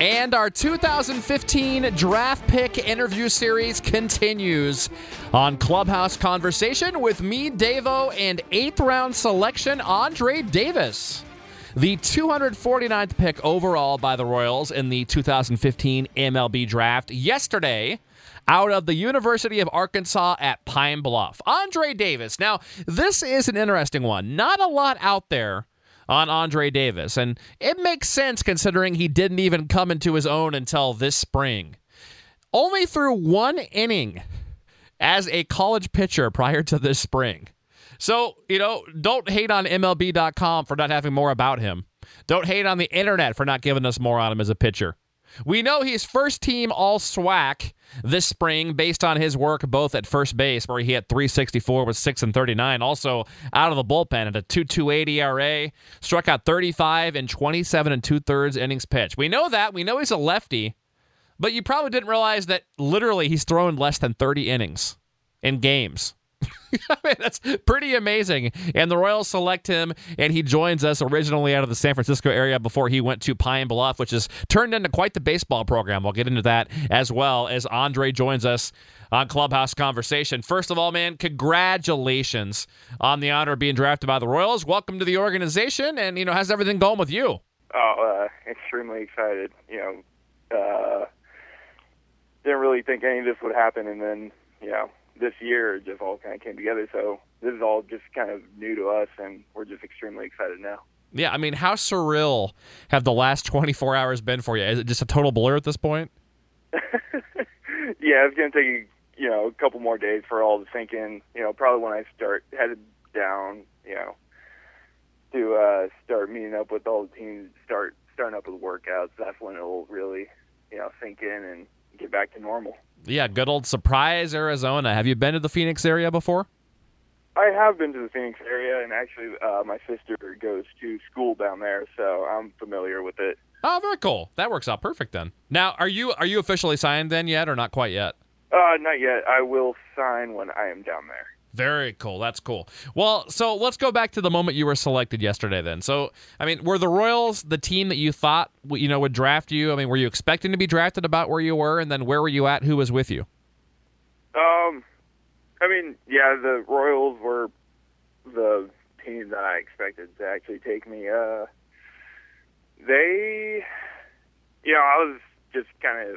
And our 2015 draft pick interview series continues on Clubhouse Conversation with me, Davo, and eighth round selection Andre Davis. The 249th pick overall by the Royals in the 2015 MLB draft yesterday out of the University of Arkansas at Pine Bluff. Andre Davis. Now, this is an interesting one. Not a lot out there on Andre Davis. And it makes sense considering he didn't even come into his own until this spring. Only threw one inning as a college pitcher prior to this spring. So, you know, don't hate on MLB.com for not having more about him. Don't hate on the internet for not giving us more on him as a pitcher. We know he's first team all SWAC this spring based on his work both at first base, where he hit 364 with 6 and 39. Also out of the bullpen at a 2.28 ERA, struck out 35 in 27 and two thirds innings pitched. We know that. We know he's a lefty, but you probably didn't realize that literally he's thrown less than 30 innings in games. I mean, that's pretty amazing. And the Royals select him, and he joins us originally out of the San Francisco area before he went to Pine Bluff, which has turned into quite the baseball program. We'll get into that as well as Andre joins us on Clubhouse Conversation. First of all, man, congratulations on the honor of being drafted by the Royals. Welcome to the organization, and you know, how's everything going with you? Oh, uh, extremely excited. You know, uh, didn't really think any of this would happen, and then you know this year just all kind of came together. So this is all just kind of new to us, and we're just extremely excited now. Yeah, I mean, how surreal have the last 24 hours been for you? Is it just a total blur at this point? yeah, it's gonna take you know a couple more days for all to sink in. You know, probably when I start headed down, you know, to uh, start meeting up with all the teams, start starting up with workouts. That's when it'll really you know sink in and get back to normal. Yeah, good old Surprise, Arizona. Have you been to the Phoenix area before? I have been to the Phoenix area, and actually, uh, my sister goes to school down there, so I'm familiar with it. Oh, very cool. That works out perfect then. Now, are you are you officially signed then yet, or not quite yet? Uh, not yet. I will sign when I am down there. Very cool. That's cool. Well, so let's go back to the moment you were selected yesterday. Then, so I mean, were the Royals the team that you thought you know would draft you? I mean, were you expecting to be drafted about where you were, and then where were you at? Who was with you? Um, I mean, yeah, the Royals were the team that I expected to actually take me. Uh, they, you know, I was just kind of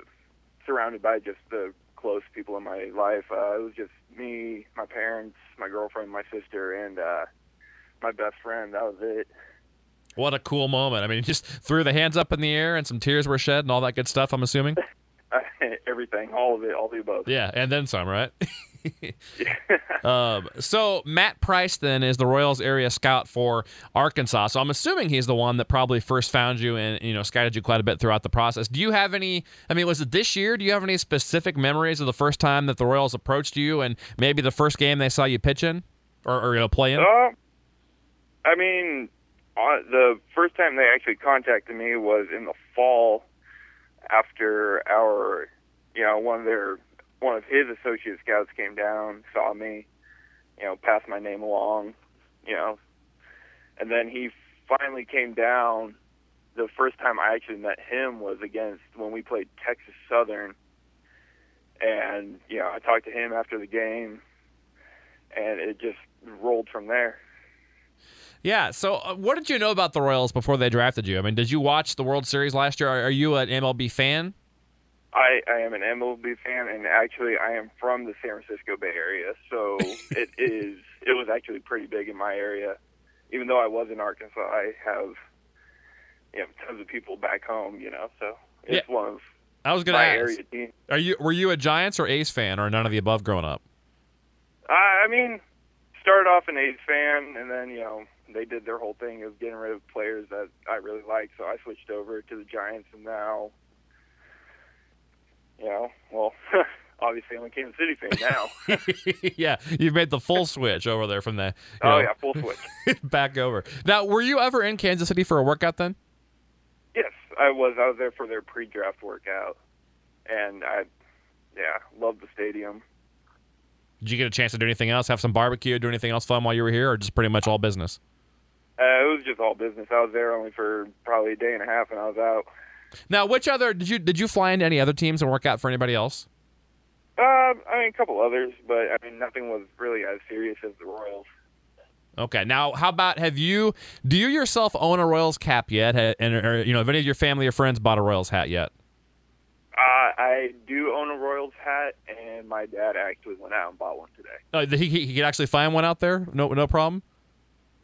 surrounded by just the close people in my life. Uh, it was just me, my parents, my girlfriend, my sister, and uh, my best friend. That was it. What a cool moment! I mean, just threw the hands up in the air and some tears were shed and all that good stuff. I'm assuming. Everything, all of it, all the above. Yeah, and then some, right? um, so Matt Price then is the Royals area scout for Arkansas. So I'm assuming he's the one that probably first found you and you know scouted you quite a bit throughout the process. Do you have any? I mean, was it this year? Do you have any specific memories of the first time that the Royals approached you and maybe the first game they saw you pitching or, or you know play in? Uh, I mean, uh, the first time they actually contacted me was in the fall after our, you know, one of their one of his associate scouts came down, saw me, you know, passed my name along, you know, and then he finally came down. The first time I actually met him was against when we played Texas Southern, and you know, I talked to him after the game, and it just rolled from there. Yeah. So, uh, what did you know about the Royals before they drafted you? I mean, did you watch the World Series last year? Are, are you an MLB fan? I, I am an MLB fan, and actually, I am from the San Francisco Bay Area, so it is. It was actually pretty big in my area. Even though I was in Arkansas, I have you know tons of people back home. You know, so it's Yeah. one of I was going to my ask. area teams. Are you were you a Giants or A's fan or none of the above growing up? I, I mean, started off an A's fan, and then you know they did their whole thing of getting rid of players that I really liked, so I switched over to the Giants, and now you know, well, obviously I'm a Kansas City fan now. yeah, you've made the full switch over there from the. oh know, yeah, full switch. back over. Now, were you ever in Kansas City for a workout then? yes, I was. I was there for their pre-draft workout, and I, yeah, loved the stadium. Did you get a chance to do anything else? Have some barbecue? Do anything else fun while you were here, or just pretty much all business? Uh, it was just all business. I was there only for probably a day and a half, and I was out. Now, which other did you did you fly into any other teams and work out for anybody else? Uh, I mean, a couple others, but I mean, nothing was really as serious as the Royals. Okay. Now, how about have you? Do you yourself own a Royals cap yet? And or, you know, have any of your family or friends bought a Royals hat yet? Uh, I do own a Royals hat, and my dad actually went out and bought one today. He, he he could actually find one out there. No no problem.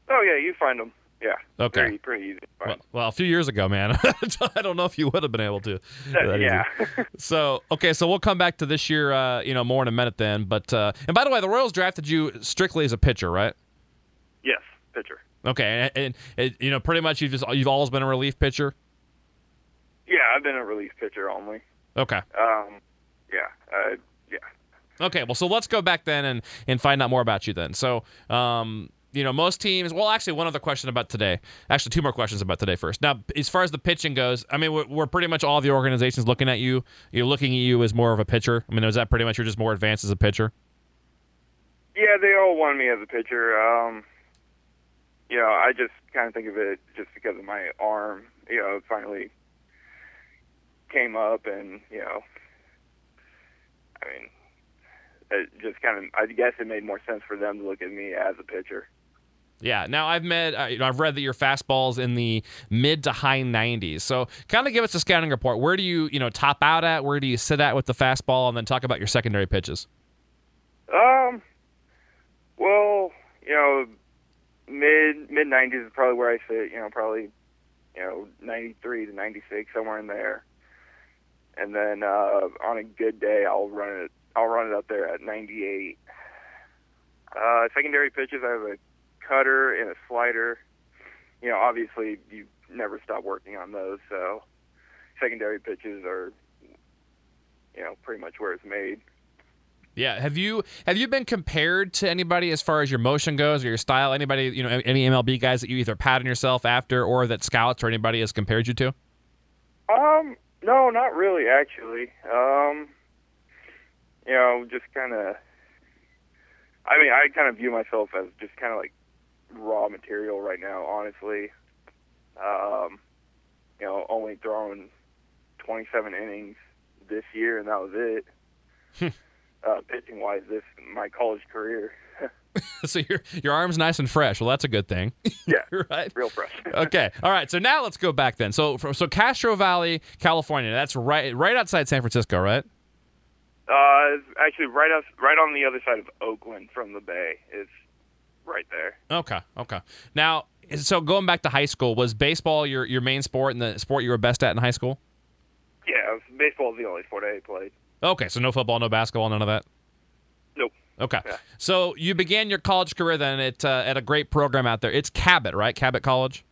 Oh yeah, you find them. Yeah. Okay. Pretty, pretty easy. Well, well, a few years ago, man. I don't know if you would have been able to. that yeah. So okay, so we'll come back to this year, uh, you know, more in a minute then. But uh, and by the way, the Royals drafted you strictly as a pitcher, right? yes, pitcher. Okay, and, and, and you know, pretty much you've just you've always been a relief pitcher. Yeah, I've been a relief pitcher only. Okay. Um, yeah, uh, yeah. Okay, well, so let's go back then and, and find out more about you then. So, um, you know, most teams. Well, actually, one other question about today. Actually, two more questions about today first. Now, as far as the pitching goes, I mean, we're, we're pretty much all the organizations looking at you. You're looking at you as more of a pitcher. I mean, is that pretty much you're just more advanced as a pitcher? Yeah, they all want me as a pitcher. Um, you know, I just kind of think of it just because of my arm. You know, finally came up, and you know, I mean, it just kind of. I guess it made more sense for them to look at me as a pitcher. Yeah. Now I've met, uh, I've read that your fastball's in the mid to high 90s. So kind of give us a scouting report. Where do you, you know, top out at? Where do you sit at with the fastball? And then talk about your secondary pitches. Um, well, you know, mid mid nineties is probably where I sit. You know, probably you know ninety three to ninety six somewhere in there. And then uh, on a good day, I'll run it. I'll run it up there at ninety eight. Uh, secondary pitches, I have a cutter and a slider. You know, obviously you never stop working on those, so secondary pitches are, you know, pretty much where it's made. Yeah. Have you have you been compared to anybody as far as your motion goes or your style? Anybody, you know, any MLB guys that you either pattern yourself after or that scouts or anybody has compared you to? Um, no, not really, actually. Um, you know, just kind of. I mean, I kind of view myself as just kind of like raw material right now, honestly. Um, you know, only throwing 27 innings this year, and that was it. uh, pitching wise, this my college career. so your your arm's nice and fresh. Well, that's a good thing. yeah, right. real fresh. Okay. All right. So now let's go back then. So so Castro Valley, California. That's right right outside San Francisco, right? Uh, actually right us, right on the other side of Oakland from the bay. It's right there. Okay. Okay. Now, so going back to high school, was baseball your your main sport and the sport you were best at in high school? Yeah, baseball is the only sport I played. Okay. So no football, no basketball, none of that. Nope. Okay. Yeah. So you began your college career then at uh, at a great program out there. It's Cabot, right? Cabot College.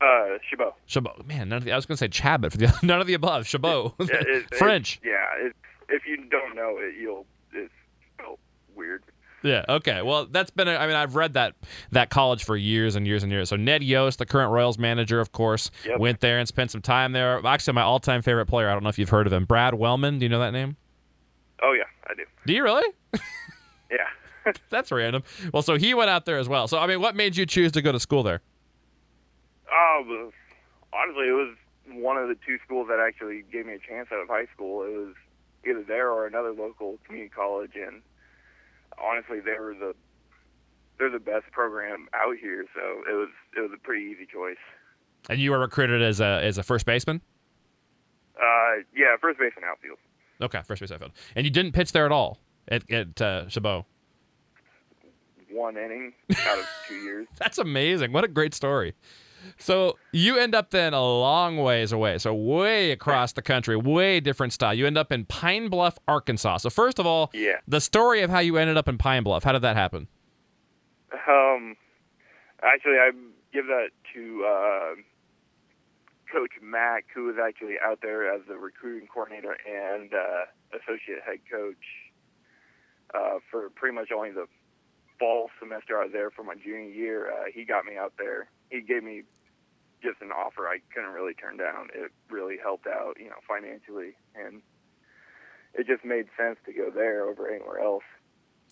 Uh, Chabot. Chabot. Man, none of the, I was going to say Chabot for the none of the above. Chabot. It- it- French. yeah, it, if you don't know it, you'll. It's spelled weird. Yeah. Okay. Well, that's been. A, I mean, I've read that that college for years and years and years. So Ned Yost, the current Royals manager, of course, Yep. went there and spent some time there. Actually, my all-time favorite player. I don't know if you've heard of him, Brad Wellman. Do you know that name? Oh yeah, I do. Do you really? Yeah. That's random. Well, so he went out there as well. So I mean, what made you choose to go to school there? Oh, honestly, it was one of the two schools that actually gave me a chance out of high school. It was either there or another local community college, and honestly, they were the they're the best program out here. So it was it was a pretty easy choice. And you were recruited as a as a first baseman. Uh, yeah, first base and outfield. Okay, first base outfield. And you didn't pitch there at all at at uh, Chabot. One inning out of two years. That's amazing. What a great story. So you end up then a long ways away, so way across the country, way different style. You end up in Pine Bluff, Arkansas. So first of all, Yeah. the story of how you ended up in Pine Bluff. How did that happen? Um, actually, I give that to uh, coach Mac, who was actually out there as the recruiting coordinator and uh, associate head coach uh, for pretty much only the fall semester I was there for my junior year. Uh, he got me out there. He gave me just an offer I couldn't really turn down. It really helped out, you know, financially, and it just made sense to go there over anywhere else.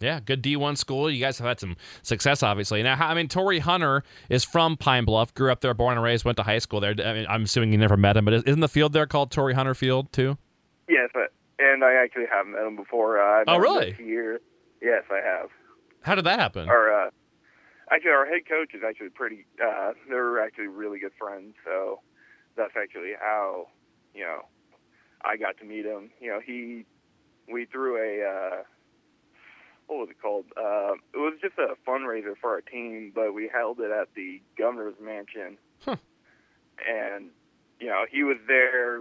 Yeah, good D1 school. You guys have had some success, obviously. Now, I mean, Torii Hunter is from Pine Bluff, grew up there, born and raised, went to high school there. I mean, I'm assuming you never met him, but isn't the field there called Torii Hunter Field too? Yes, but, and I actually have met him before. Uh, oh, really? Year. Yes, I have. How did that happen? Our uh, actually, our head coach is actually pretty. Uh, they're actually really good friends, so that's actually how you know I got to meet him. You know, he we threw a. Uh, what was it called? Uh, it was just a fundraiser for our team, but we held it at the governor's mansion. Huh. And you know, he was there,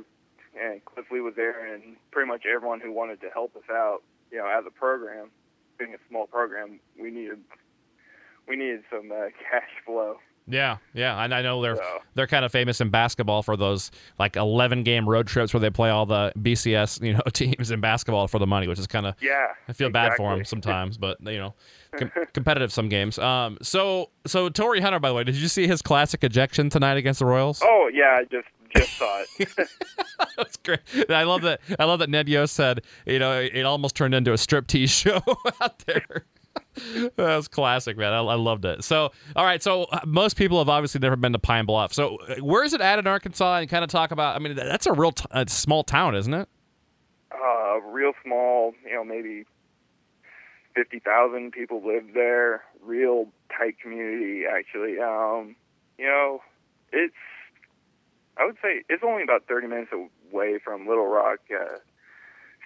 and Cliff Lee was there, and pretty much everyone who wanted to help us out, you know, as a program, being a small program, we needed we needed some uh, cash flow. Yeah, yeah, and I know they're So- they're kind of famous in basketball for those like 11 game road trips where they play all the BCS you know teams in basketball for the money, which is kind of Yeah, I feel bad for them sometimes, but you know, com- competitive some games. Um, so so Torii Hunter, by the way, did you see his classic ejection tonight against the Royals? Oh yeah, I just just saw it. That's great. I love that. I love that Ned Yost said, you know, it almost turned into a striptease show out there. that was classic, man. I, I loved it. So, all right. So, uh, most people have obviously never been to Pine Bluff. So, uh, where is it at in Arkansas? And kind of talk about. I mean, that's a real t- a small town, isn't it? uh, real small, you know, maybe fifty thousand people live there. Real tight community, actually. Um, you know, it's I would say it's only about thirty minutes away from Little Rock, uh,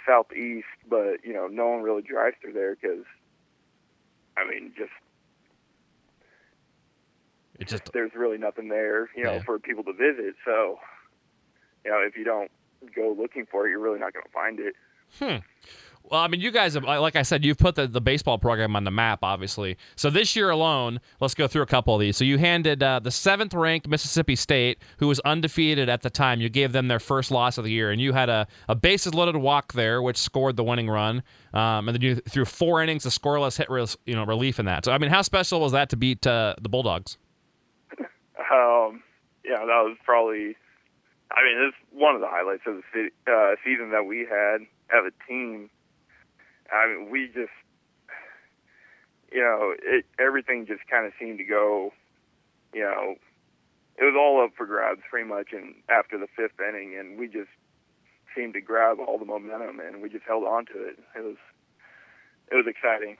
southeast, but you know, no one really drives through there because, I mean, just It just there's really nothing there, you know, Yeah. for people to visit. So, you know, if you don't go looking for it, you're really not going to find it. Hmm. Well, I mean, you guys have, like I said, you've put the, the baseball program on the map, obviously. So this year alone, let's go through a couple of these. So you handed uh, the seventh ranked Mississippi State, who was undefeated at the time, you gave them their first loss of the year, and you had a, a bases loaded walk there, which scored the winning run. Um, and then you threw four innings of scoreless hit res, you know, relief in that. So, I mean, how special was that to beat uh, the Bulldogs? Um, yeah, that was probably. I mean, it's one of the highlights of the uh, season that we had as a team. I mean, we just, you know, it everything just kind of seemed to go, you know, it was all up for grabs pretty much, and after the fifth inning, and we just seemed to grab all the momentum, and we just held on to it. It was, it was exciting.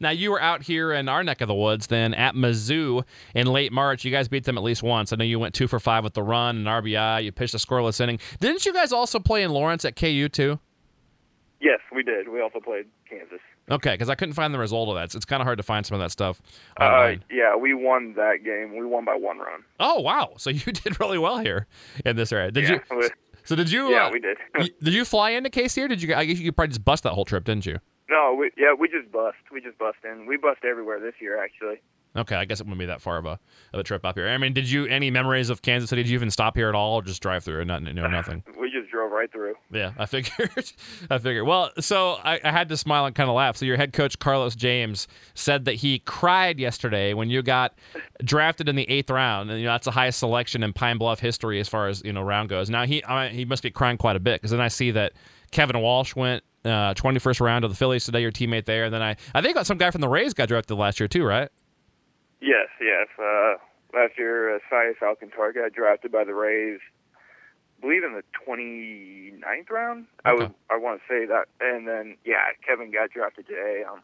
Now you were out here in our neck of the woods then at Mizzou in late March. You guys beat them at least once. I know you went two for five with the run and RBI. You pitched a scoreless inning. Didn't you guys also play in Lawrence at KU too? Yes, we did. We also played Kansas. Okay, because I couldn't find the result of that. It's, it's kind of hard to find some of that stuff Uh, yeah, we won that game. We won by one run. oh wow! So you did really well here in this area. Did yeah, you? we, So did you? yeah, uh, we did. did you fly into KC or did you? I guess you probably just bust that whole trip, didn't you? no, we, yeah, we just bust. We just bust in. We bust everywhere this year, actually. Okay, I guess it wouldn't be that far of a of a trip up here. I mean, did you any memories of Kansas City? Did you even stop here at all, or just drive through and not, no, nothing? We just drove right through. Yeah, I figured. I figured. Well, so I, I had to smile and kind of laugh. So your head coach Carlos James said that he cried yesterday when you got drafted in the eighth round, and you know that's the highest selection in Pine Bluff history as far as you know round goes. Now he I he must be crying quite a bit because then I see that Kevin Walsh went uh, 21st round of the Phillies today. Your teammate there, and then I I think some guy from the Rays got drafted last year too, right? Yes, yes. Uh, last year, uh, Sias Alcantara got drafted by the Rays. I believe in the 29th round. I Okay. would, I want to say that. And then, yeah, Kevin got drafted today. Um,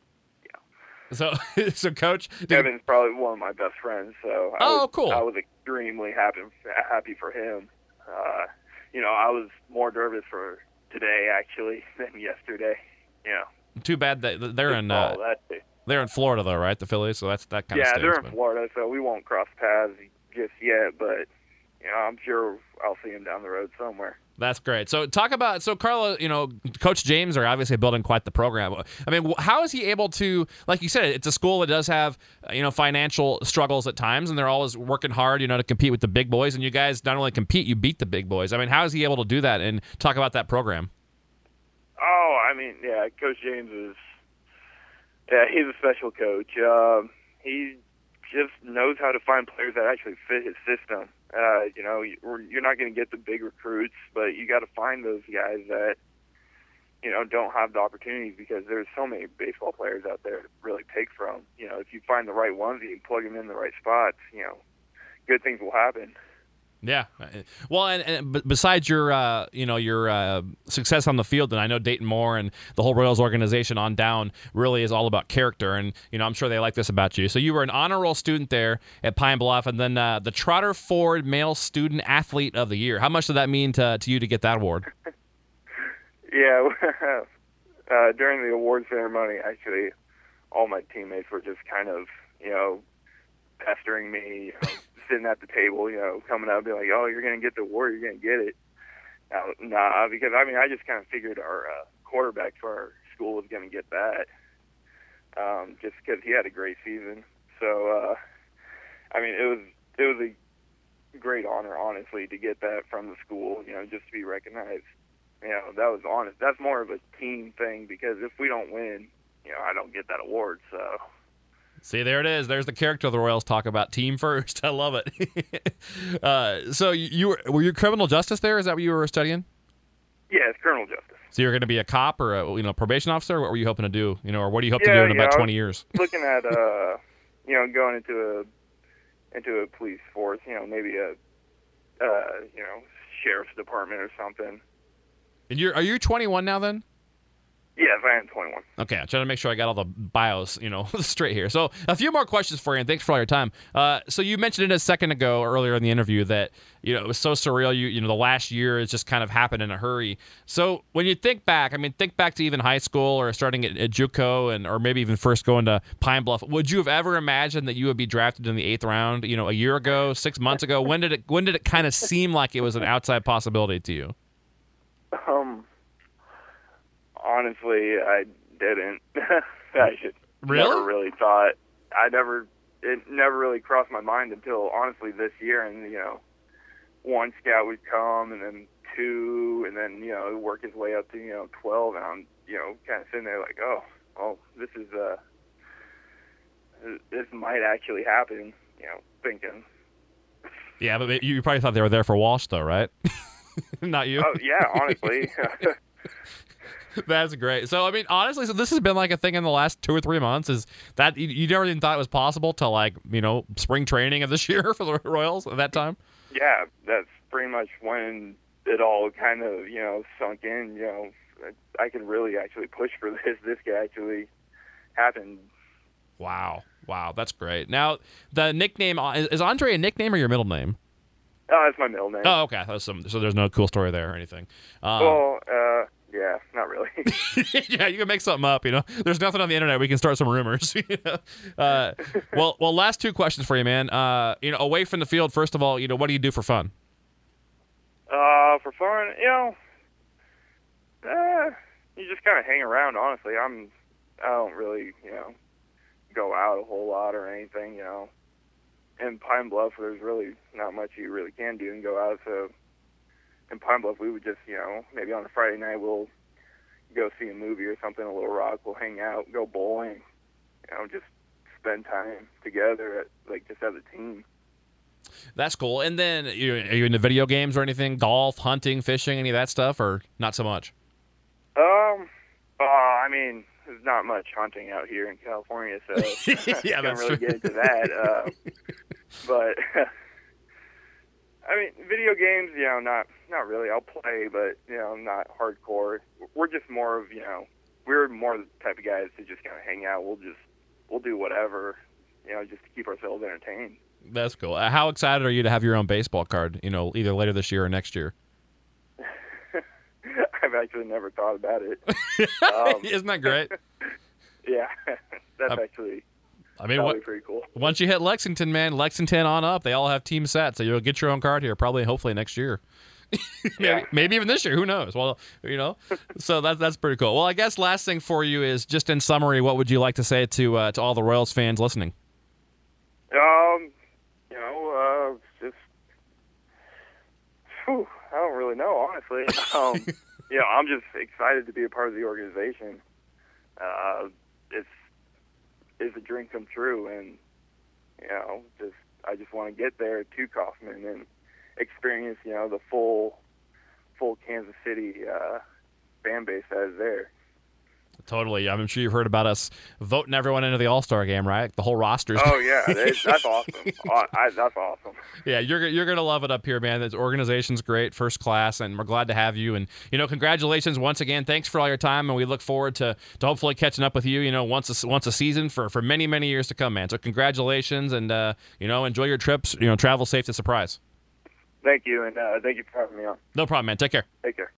So so coach, Kevin's probably one of my best friends. So I Oh, was, cool. I was extremely happy happy for him. Uh, you know, I was more nervous for today actually than yesterday. You know, too bad that they're in uh, that day. They're in Florida though, right? The Phillies, so that's that kind yeah, of Yeah, they're in Florida, so we won't cross paths just yet. But you know, I'm sure I'll see him down the road somewhere. That's great. So talk about so Carla, you know, Coach James are obviously building quite the program. I mean, how is he able to, like you said, it's a school that does have uh, you know financial struggles at times, and they're always working hard, you know, to compete with the big boys. And you guys not only compete, you beat the big boys. I mean, how is he able to do that? And talk about that program. Oh, I mean, yeah, Coach James is, yeah, he's a special coach. Um, he just knows how to find players that actually fit his system. Uh, you know, you're not going to get the big recruits, but you got to find those guys that you know don't have the opportunities because there's so many baseball players out there to really pick from. You know, if you find the right ones, you plug them in the right spots. You know, good things will happen. Yeah, well, and, and besides your, uh, you know, your uh, success on the field, and I know Dayton Moore and the whole Royals organization on down really is all about character, and you know, I'm sure they like this about you. So you were an honor roll student there at Pine Bluff, and then uh, the Trotter Ford Male Student Athlete of the Year. How much did that mean to to you to get that award? yeah, uh, during the award ceremony, actually, all my teammates were just kind of, you know, pestering me. You know, sitting at the table, you know, coming up, be like, "Oh, you're gonna get the award, you're gonna get it." Now, nah, because I mean, I just kind of figured our uh, quarterback for our school was gonna get that, um, just because he had a great season. So, uh, I mean, it was it was a great honor, honestly, to get that from the school. You know, just to be recognized. You know, that was honest. That's more of a team thing because if we don't win, you know, I don't get that award. So. See, there it is. There's the character of the Royals talk about team first. I love it. uh, so you were were you criminal justice there? Is that what you were studying? Yeah, it's criminal justice. So you're going to be a cop or a you know probation officer? What were you hoping to do? You know, or what do you hope yeah, to do in yeah, about 20 years? looking at uh, you know, going into a into a police force. You know, maybe a uh, you know sheriff's department or something. And you're are you 21 now then? Yes, I am 21. Okay, I'm trying to make sure I got all the bios, you know, straight here. So, a few more questions for you, and thanks for all your time. Uh, so, you mentioned it a second ago, earlier in the interview, that you know it was so surreal. You, you know, the last year has just kind of happened in a hurry. So, when you think back, I mean, think back to even high school or starting at, at JUCO, and or maybe even first going to Pine Bluff. Would you have ever imagined that you would be drafted in the eighth round? You know, a year ago, six months ago. When did it? When did it kind of seem like it was an outside possibility to you? Um honestly, I didn't. I should really? never really thought. I never. It never really crossed my mind until honestly this year, and you know, one scout would come, and then two, and then you know, work his way up to you know twelve, and I'm you know kind of sitting there like, oh, well, this is uh, this might actually happen. You know, thinking. Yeah, but you probably thought they were there for Walsh, though, right? Not you. Oh yeah, honestly. That's great. So I mean, honestly, so this has been like a thing in the last two or three months. Is that you, you never even thought it was possible to like you know spring training of this year for the Royals at that time? Yeah, that's pretty much when it all kind of you know sunk in. You know, I can really actually push for this. This could actually happen. Wow, wow, that's great. Now the nickname is Andre a nickname or your middle name? Oh, that's my middle name. Oh, okay. Some, so there's no cool story there or anything. Um, well, uh, yeah, not really. yeah, you can make something up. You know, there's nothing on the internet. We can start some rumors. you know? uh, well, well, last two questions for you, man. Uh, you know, away from the field, first of all, you know, what do you do for fun? Uh, for fun, you know, uh, you just kind of hang around. Honestly, I'm, I don't really, you know, go out a whole lot or anything. You know, in Pine Bluff, there's really not much you really can do and go out. So in Pine Bluff, we would just, you know, maybe on a Friday night we'll go see a movie or something, a Little Rock. We'll hang out, go bowling, you know, just spend time together, at, like just as a team. That's cool. And then, are you into video games or anything? Golf, hunting, fishing, any of that stuff, or not so much? Um, uh, I mean, there's not much hunting out here in California, so yeah, I can't really true. get into that. Uh, but I mean, video games, you know, not not really. I'll play, but you know, not hardcore. We're just more of you know, we're more the type of guys to just kind of hang out. We'll just we'll do whatever, you know, just to keep ourselves entertained. That's cool. Uh, how excited are you to have your own baseball card? You know, either later this year or next year. I've actually never thought about it. Um, Isn't that great? yeah, that's uh, actually I mean, what- pretty cool. Once you hit Lexington, man, Lexington on up, they all have team sets, so you'll get your own card here probably, hopefully next year. maybe, Yeah. maybe even this year. Who knows? Well, you know, so that's that's pretty cool. Well, I guess last thing for you is just in summary, what would you like to say to uh, to all the Royals fans listening? Um, you know, uh, just whew, I don't really know, honestly. Um, you know, I'm just excited to be a part of the organization. Uh, it's it's a dream come true, and you know, just I just want to get there to Kauffman and experience, you know, the full full Kansas City uh, fan base that is there. Totally. I'm sure you've heard about us voting everyone into the All Star game, right? The whole roster. Oh yeah, that's, awesome. I, I, that's awesome. Yeah, you're you're gonna love it up here, man. This organization's great, first class, and we're glad to have you. And you know, congratulations once again. Thanks for all your time, and we look forward to, to hopefully catching up with you. You know, once a, once a season for, for many many years to come, man. So congratulations, and uh, you know, enjoy your trips. You know, travel safe to surprise. Thank you, and uh, thank you for having me on. No problem, man. Take care. Take care.